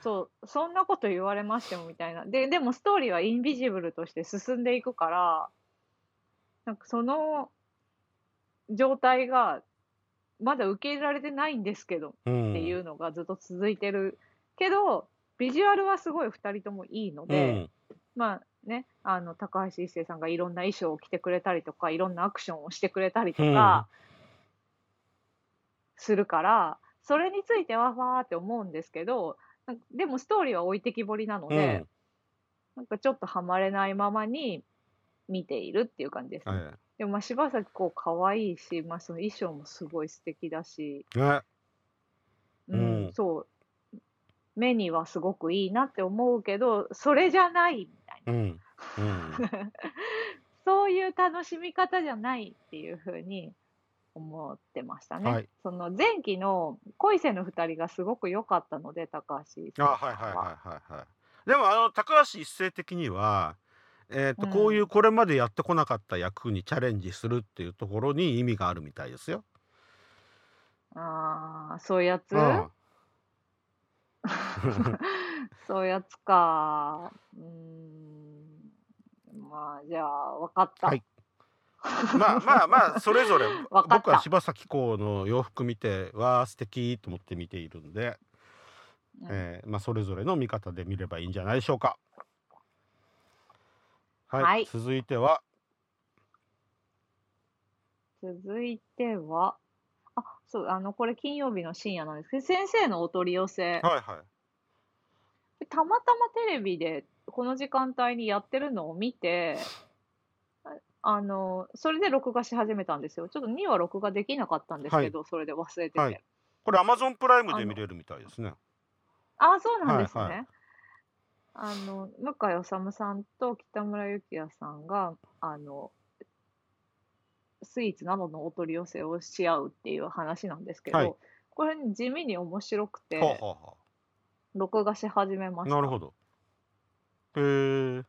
そう、そんなこと言われましてもみたいな。で、でもストーリーはインビジブルとして進んでいくから、なんかその状態がまだ受け入れられてないんですけど、うん、っていうのがずっと続いてるけど、ビジュアルはすごい2人ともいいので、まあね、あの高橋一生さんがいろんな衣装を着てくれたりとか、いろんなアクションをしてくれたりとかするから、それについてはわーって思うんですけど、でもストーリーは置いてきぼりなのうん、で、なんかちょっとハマれないままに見ているっていう感じですね。うんはでもまあ柴咲コウ可愛いし、まあ、その衣装もすごい素敵だし、うん、うんそう。目にはすごくいいなって思うけど、それじゃない。うん。うん。[LAUGHS] そういう楽しみ方じゃないっていうふうに思ってましたね。はい。その前期の恋せの二人がすごく良かったので、高橋あはいはいはいはいはい。でもあの高橋一生的にはえーとうん。こういうこれまでやってこなかった役にチャレンジするっていうところに意味があるみたいですよ。ああ、そういうやつ、うん。[LAUGHS] そういうやつか。うーん。まあ、じゃあ、わかった。はい。まあまあまあそれぞれ。[LAUGHS] 僕は柴咲コウの洋服見てわあ素敵と思って見ているんで、うん。えーまあ、それぞれの見方で見ればいいんじゃないでしょうか。はい、はい。続いては。続いては、あ、そう、あの、これ金曜日の深夜なんですけど、先生のお取り寄せ、はいはい。たまたまテレビでこの時間帯にやってるのを見て、ああの、それで録画し始めたんですよ。ちょっと2は録画できなかったんですけど、それで忘れてて。はいこれアマゾンプライムで見れるみたいですね。あ、そうなんですね。はいはいあの、向井理さんと北村幸也さんが、あの、スイーツなどのお取り寄せをし合うっていう話なんですけど、はいこれ地味に面白くて、はあはあは録画し始めまあした。なるほど。へえ。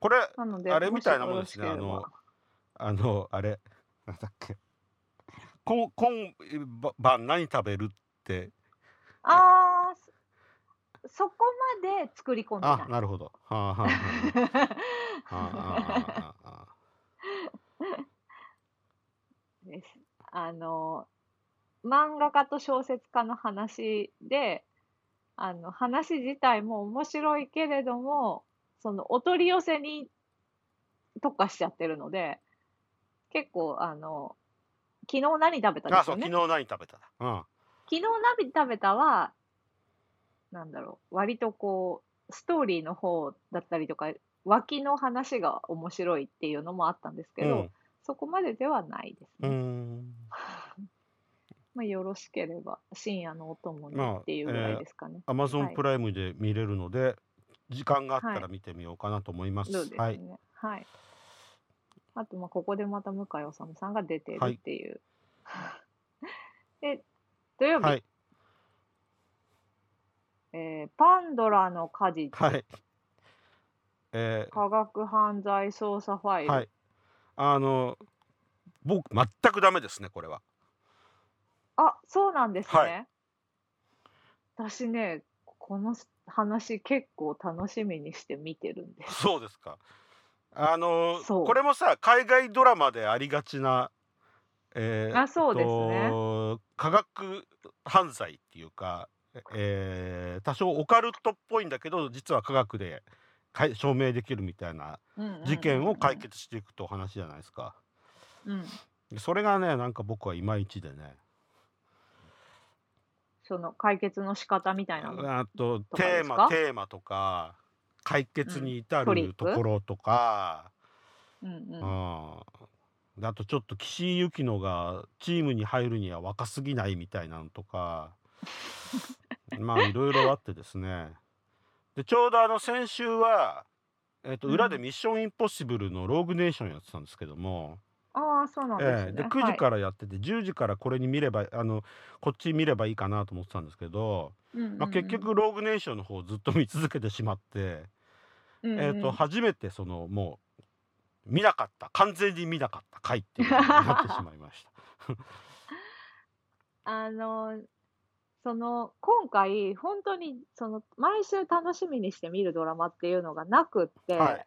これなので、あれみたいなもしもんですね。よろしければ。あのあれなんだっけ。今今晩何食べるって。あーそそこまで作り込んであなるほど。はあはあはあ。はあはあはあ。[LAUGHS] です。あの、漫画家と小説家の話で、あの、話自体も面白いけれども、その、お取り寄せに特化しちゃってるので、結構、あの、昨日何食べたですよね？あそう昨日何食べたうん昨日何食べたは、なんだろう、割とこう、ストーリーの方だったりとか、脇の話が面白いっていうのもあったんですけど、うんそこまでではないですうね。あ、よろしければ深夜のお供にまあっていうぐらいですかね。アマゾンはいプライムで見れるので、時間があったはいら見てみようかなと思います。そうですはい。ね。はい。あと、まあ、ここでまた向井治さんが出てるはいっていう。[LAUGHS] で、土曜日、はい。えーパンドラの果実、はい。え科学犯罪捜査ファイはい。あの、僕、全くダメですね、これは。あ、そうなんですね。はい私ね、この話結構楽しみにして見てるんです。そうですか。あの、これもさ、海外ドラマでありがちな、えーあそうですねと科学犯罪っていうか、えー多少オカルトっぽいんだけど、実は科学でかい証明できるみたいなうんうんうんうん事件を解。決していくとお話じゃないですか。うん。それがね、なんか僕はいまいちでね。その解決の仕方みたいなの。あとテーマテーマとか解決に至るところとか、うんうん。うん。あとちょっと岸井ゆきのがチームに入るには若すぎないみたいなのとか。[LAUGHS] まあいろいろあってですね。でちょうどあの先週は、えー、と裏で「うん。ミッションインポッシブル」のローグネーションやってたんですけども、ああ、そうなんですね。ええで9時からやってて、10時からこれに見ればあのこっち見ればいいかなと思ってたんですけど、はい、うんまあ、結局、ローグネーションの方をずっと [LAUGHS] 見続けてしまって、うんうんえー、と初めてそのもう見なかった完全に見なかった回っていうのになってしまいました。[LAUGHS] あの、その、今回、本当に、その、毎週楽しみにして見るドラマっていうのがなくって、はい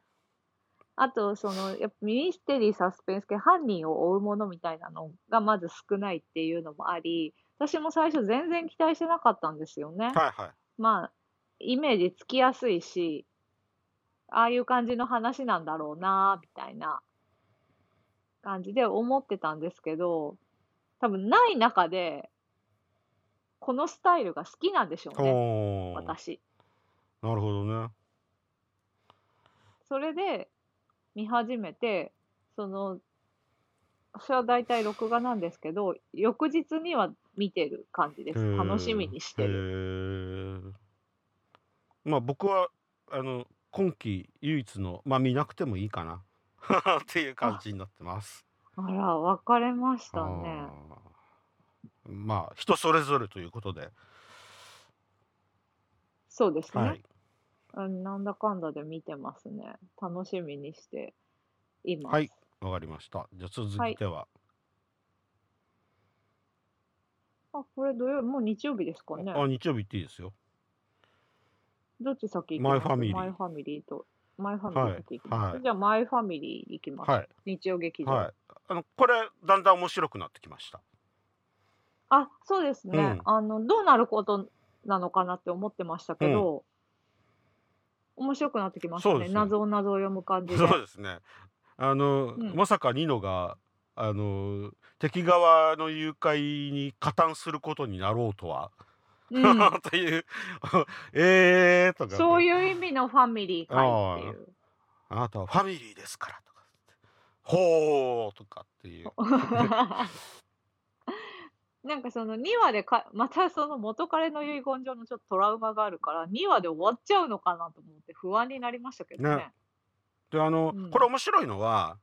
あと、その、やっぱミステリー、サスペンス系、犯人を追うものみたいなのがまず少ないっていうのもあり、私も最初全然期待してなかったんですよね。はいはいまあ、イメージつきやすいし、ああいう感じの話なんだろうな、みたいな感じで思ってたんですけど、多分ない中で、このスタイルが好きなんでしょうね、私。なるほどね。それで見始めて、その、私は大体録画なんですけど、翌日には見てる感じです。楽しみにしてる。まあ僕はあの今期唯一のまあ見なくてもいいかな [LAUGHS] っていう感じになってます。あら、分かれましたね。まあ人それぞれということで、そうですね。はい、うんなんだかんだで見てますね。楽しみにしています。はいわかりました。じゃあ続いては、あ、これ土曜もう日曜日ですかね。あ日曜日行っていいですよ。どっち先マイファミリーマイファミリーと。マイファミリー先行きます。はいじゃあ、マイファミリー行きます。はい日曜劇場。はい。あのこれだんだん面白くなってきました。あ、そうですね、うんあの。どうなることなのかなって思ってましたけど、面白くなってきましたね。そうですね。謎を謎を読む感じで。そうですね。あの、うん。まさかニノがあの敵側の誘拐に加担することになろうとは、うん、[LAUGHS] っていう。[LAUGHS] えーとか。ね、そういう意味のファミリー会っていう。あなたはファミリーですからとかほーとかっていう [LAUGHS] なんかその2話でか、またその元彼の遺言上のちょっとトラウマがあるから、2話で終わっちゃうのかなと思って不安になりましたけどね。ね。であの、うん。これ面白いのは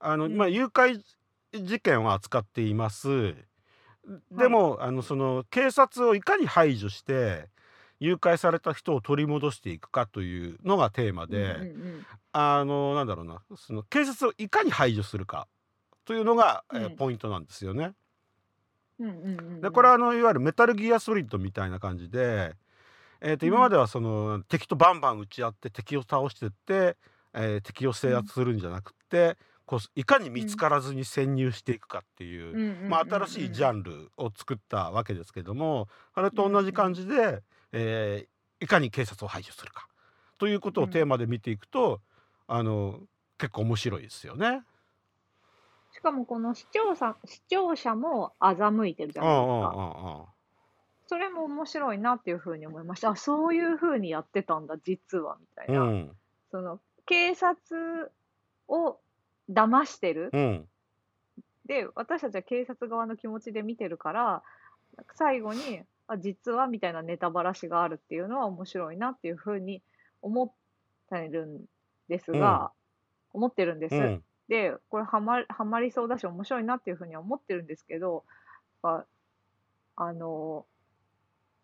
あの、うん。まあ、誘拐事件を扱っています。でも、あのその警察をいかに排除して誘拐された人を取り戻していくかというのがテーマうんで、うん。あのなんだろうなその警察をいかに排除するかというのが、えーうん。ポイントなんですよね。うんうんうんうん。でこれはあのいわゆるメタルギアソリッドみたいな感じで、えー、とうん。今まではその敵とバンバン撃ち合って敵を倒してって、えー敵を制圧するんじゃなくて、こういかに見つからずに潜入していくかっていう、うん。うんうんうんまあ、新しいジャンルを作ったわけですけどもあれと同じ感じで、えーいかに警察を排除するかということをテーマで見ていくと、あの結構面白いですよね。しかもこの視聴者視聴者も欺いてるじゃないですか。うんうんうんうんそれも面白いなっていうふうに思いました。あ、そういうふうにやってたんだ、実は、みたいな。うんその、警察を騙してる。うんで、私たちは警察側の気持ちで見てるから、最後に、あ、実は、みたいなネタばらしがあるっていうのは面白いなっていうふうに思ってるんですが、思ってるんです。うんで、これはまはまりそうだし面白いなっていうふうには思ってるんですけど、ああの、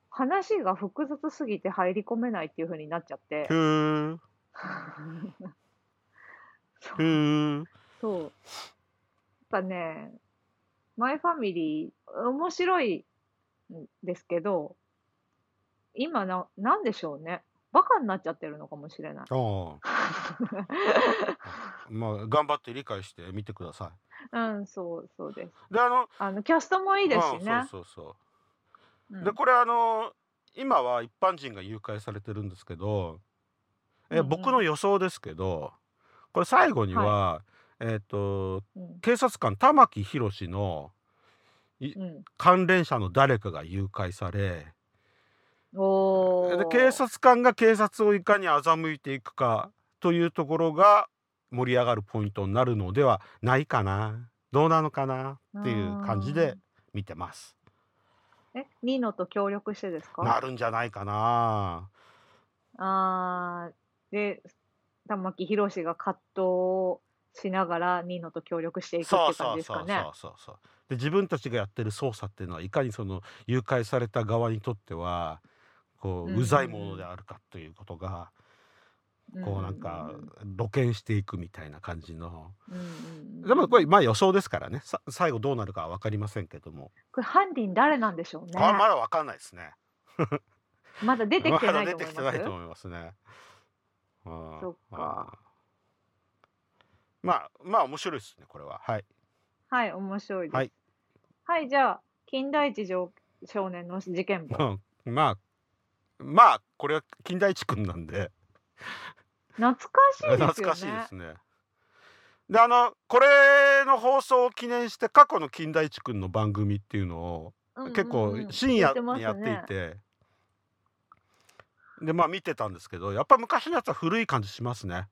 話が複雑すぎて入り込めないっていうふうになっちゃって [LAUGHS] そう。やっぱね、マイファミリー、面白いんですけど、今な、なんでしょうね。バカになっちゃってるのかもしれない。ああ [LAUGHS] まあ頑張って理解してみてくださうん、そう、そうです。い。であのあの、キャストもいいですしね。うんそうそうそうう。んでこれあの今は一般人が誘拐されてるんですけど、えうんうん僕の予想ですけどこれ最後には、えっ、とうん警察官玉木宏のうん。関連者の誰かが誘拐されで警察官が警察をいかに欺いていくかというところが盛り上がるポイントになるのではないかなどうなのかなっていう感じで見てます。え、ニノと協力してですか？なるんじゃないかな。あーで、玉木宏が葛藤しながらニノと協力していくって感そうそうじですかね？そう。そうそう。で自分たちがやってる捜査っていうのはいかにその誘拐された側にとってはこうんうざいものであるかということがこうなんか露見していくみたいな感じの。うんうんうん、でもこれまあ予想ですからねさ最後どうなるかは分かりませんけども、これ犯人誰なんでしょうね。あまだ分かんないですね。まだ出てきてないと思います？出てきてないと。思いますね。うんそっかうんまあまあ面白いですねこれははい。はい、面白いです。はい、はい、じゃあ、金田一少少年の事件簿。うんまあまあこれは金田一君なんで懐かしいですよね。懐かしいですね。であのこれの放送を記念して過去の金田一君の番組っていうのをうんうんうん結構深夜にやっていて、でまあ見てたんですけどやっぱ昔のやつは古い感じしますね。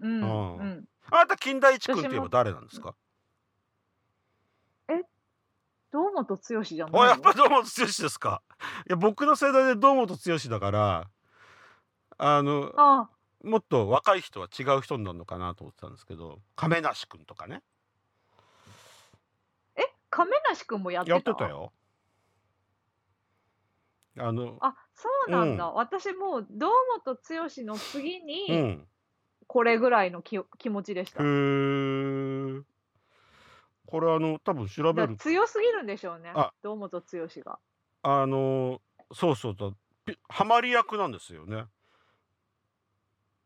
うんうんうん。あなた金田一君って言えば誰なんですか？堂本剛じゃないあのやっぱ堂本剛ですか。いや僕の世代で堂本剛だからあのあもっと若い人は違う人になるのかなと思ってたんですけど亀梨君とかね。え、亀梨くんもやってた？やってたよ。あのあ、そうなんだ。う私もう堂本剛の次うにん。これぐらいの気気持ちでした。へーこれあの多分調べる強すぎるんでしょうねあ。堂本剛が。あのそうそうだピハマり役なんですよね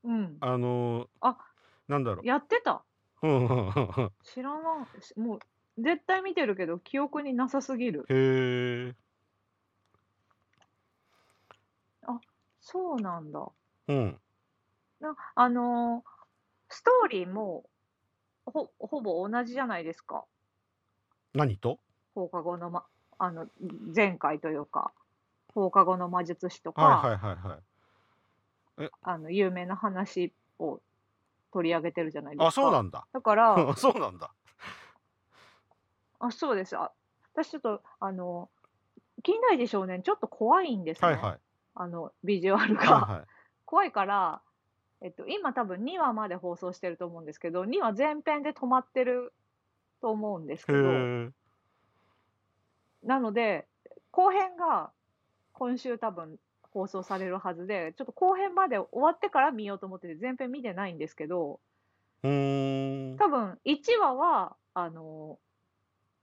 うん。あのあなんだろやってた。知らなもう絶対見てるけど記憶になさすぎる。へえそうなんだ。うんなあのーストーリーもほほぼ同じじゃないですか。何と？放課後の、ま、あの前回というか放課後の魔術師とか、はいはいはいはい。あの有名な話を取り上げてるじゃないですか。あそうなんだ。だから [LAUGHS] そうなんだ。あそうです。あ私ちょっとあの金田一少年ちょっと怖いんですね、はいはい。あのビジュアルが、はいはい。怖いから、えっと、今多分2話まで放送してると思うんですけど2話前編で止まってると思うんですけへどえなので後編が今週多分放送されるはずで、ちょっと後編まで終わってから見ようと思ってて、前編見てないんですけど。多分1話は、あの、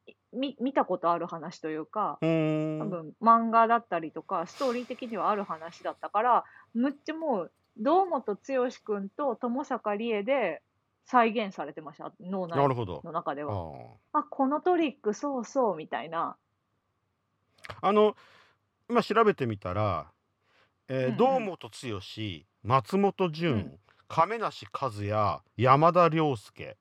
いみ見たことある話というか。多分漫画だったりとか、ストーリー的にはある話だったから、むっちゃもう、堂本剛君と友坂理恵で再現されてました、脳内なるほど。の中であは。あ。あ、このトリック、そうそう、みたいな。あの、今調べてみたら、えーうんうん堂本剛、松本う潤ん、亀梨和也、山田涼介、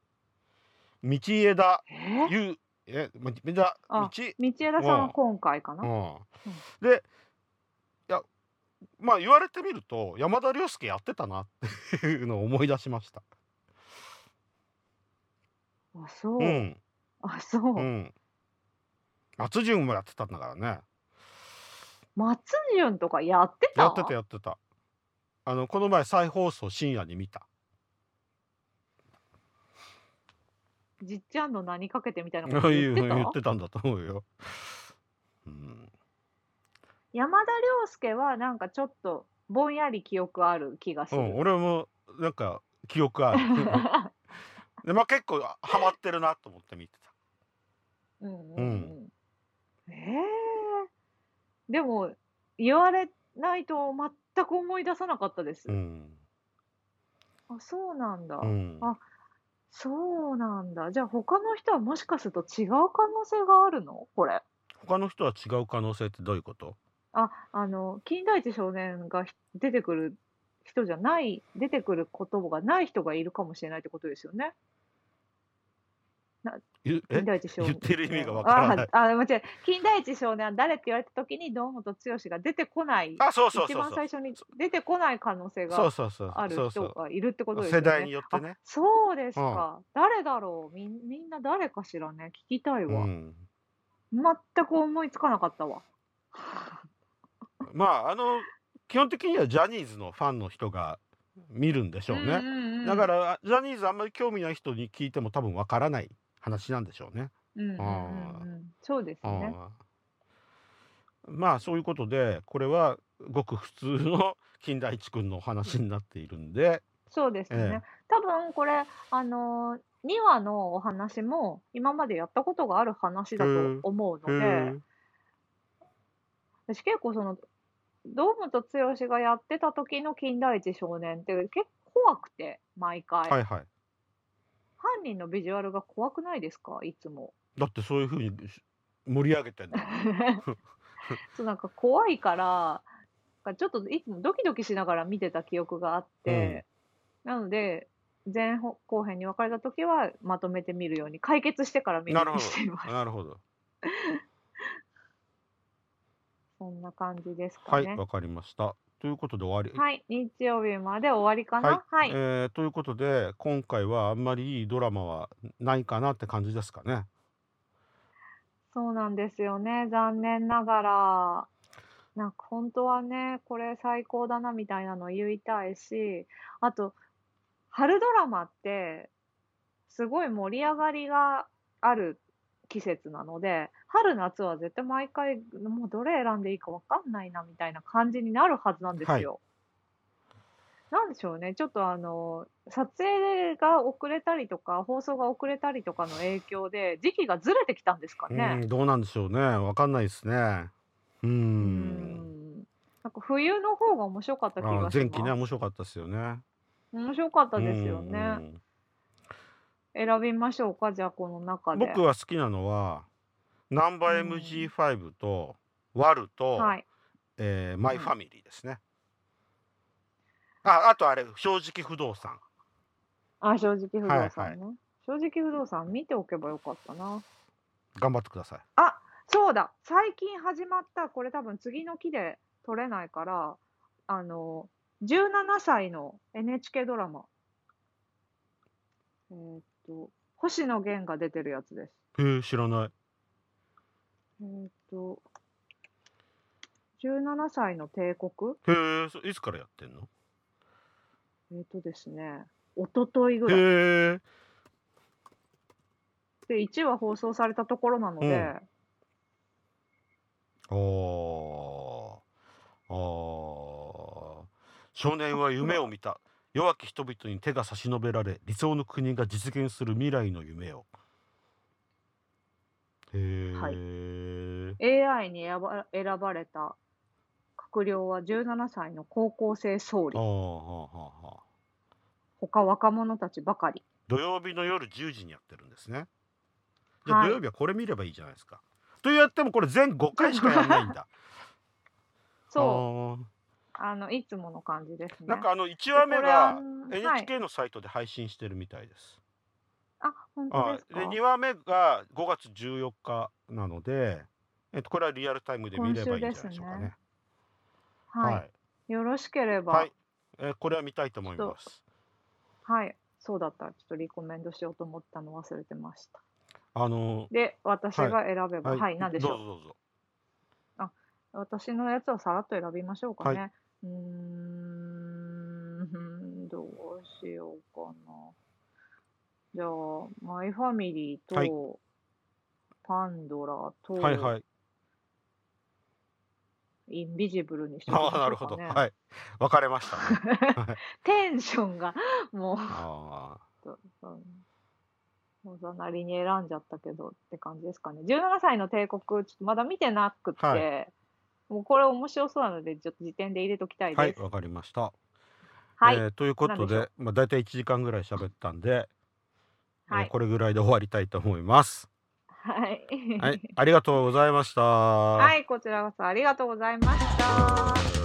道枝え優、え、ま道枝、あ道、道枝さんは今回かな？うん、で、いや、まあ言われてみると、山田涼介やってたなっていうのを思い出しました。あ、そうう。ん、あ、そう。うん。松潤もやってたんだからね。松潤とかやってた？やってたやってた。あの、この前再放送深夜に見た。じっちゃんの何かけてみたいな言こと言ってた？言ってたんだと思うよ。うん、山田涼介はなんかちょっとぼんやり記憶ある気がする。うん、俺もなんか記憶ある。[LAUGHS] でまあ結構ハマってるなと思って見てた。うんうんうん。ええでも言われないと全く思い出さなかったです。うん。あ、そうなんだ。うん。あそうなんだ。じゃあ他の人はもしかすると違う可能性があるの？これ。他の人は違う可能性ってどういうこと？あ、あの、金田一少年がひ出てくる人じゃない、出てくる言葉がない人がいるかもしれないってことですよね。ゆえ金田一少年。言ってる意味がわからない。あ、あ、間違え。金田一少年は誰って言われた時に堂本剛が出てこない。あ、そうそう一そうそう。番最初に出てこない可能性がそうそうある。人がいるってことですよね。世代によってねあ。そう。ですか。誰だろう。みんみんな誰かしらね。聞きたいう。わ。ん。全く思いつかなかったわ。まああの基本的にはジャニーズのファンの人が見るんでしょう。ね。んう。んう。んだからジャニーズあんまり興味ない人に聞いても多分わからない話なんでしょうね。うんうんうんうんそうですね。まあそういうことでこれはごく普通の金田一君のお話になっているんで、そうですね。ええ多分これ、あのー、2話のお話も今までやったことがある話だと思うので、私結構その、堂本剛がやってた時の金田一少年って結構怖くて、毎回。はいはい。犯人のビジュアルが怖くないですか？いつも。だってそういうふうに盛り上げてんだ。[LAUGHS] そうなんか怖いから、ちょっといつもドキドキしながら見てた記憶があって、なので、前後後編に分かれた時はまとめて見るように、解決してから見るようにしています。ど。なるほど。[LAUGHS] そんな感じですかはい、ね。わかりました。ということで終わり。はい、日曜日まで終わりかな？はい。えーということで今回はあんまりいいドラマはないかなって感じですかね。そうなんですよね。残念ながら。なんか本当はね、これ最高だなみたいなの言いたいし、あと、春ドラマって、すごい盛り上がりがある季節なので、春夏は絶対毎回、もうどれ選んでいいかわかんないなみたいな感じになるはずなんですよ。なんでしょうね。ちょっとあの、撮影が遅れたりとか、放送が遅れたりとかの影響で、時期がずれてきたんですかうね。んどうなんでしょうね。わかんないですね。うー。うんんなんか冬の方が面白かった気あがし前期ねます。面白かったですよね。面白かったですようんね。うん選びましょうか、じゃあこの中で。僕は好きなのはナンバうん MG5 とワルと、はい。えーマイファミリーですね。ああとあれ正直不動産。あ、正直不動はい産ね。正直不動産見ておけばよかったな。頑張ってください。あ、そうだ。最近始まった、これ多分次の期で撮れないから、あの、17歳の NHK ドラマ。えーっと、星野源が出てるやつです。へえ知らない。えーっと、17歳の帝国？へえそいつからやってんの？えーっとですね、一昨日ぐらい。へえ。で、1話放送されたところなので、うんああ。ああ。少年は夢を見た弱き人々に手が差し伸べられ理想の国が実現する未来の夢を。へえ、AI に選ば選ばれた閣僚は17歳の高校生総理。他若者たちばかり。土曜日の夜10時にやってるんですね。じゃあはい。土曜日はこれ見ればいいじゃないですか、と言ってもこれ全5回しかやんないんだ。[LAUGHS] そう、うあの、いつもの感じですね。なんかあの1話目が NHK のサイトで配信してるみたいです、あ、本当はいですか？で2話目が5月14日なので、えっと、これはリアルタイムで見ればいいんじゃないでしょうかね。はい。よろしければ、はいえーこれは見たいと思います。はい。そうだったら、ちょっとリコメンドしようと思ったの忘れてました。あので、私が選べば、ーはい、何でしょう？どうぞどうぞ。私のやつをさらっと選びましょうかね。はうーん、どうしようかな。じゃあ、マイファミリーと、はいパンドラと、はいはい。インビジブルにしておきまああ、しょなるほど。はい。分かれましたね。[LAUGHS] はいテンションがもうあと、うんおざなりに選んじゃったけどって感じですかね。17歳の帝国、ちょっとまだ見てなくて、はもうこれ面白そうなので、ちょっと時点で入れときたいーはい、です。わかりました。はい。えーということ何でまあ、大体1時間ぐらい喋ったんで、えーはいこれぐらいで終わりたいと思います。はい。はい、ありがとうございました。はい、こちらこそありがとうございました。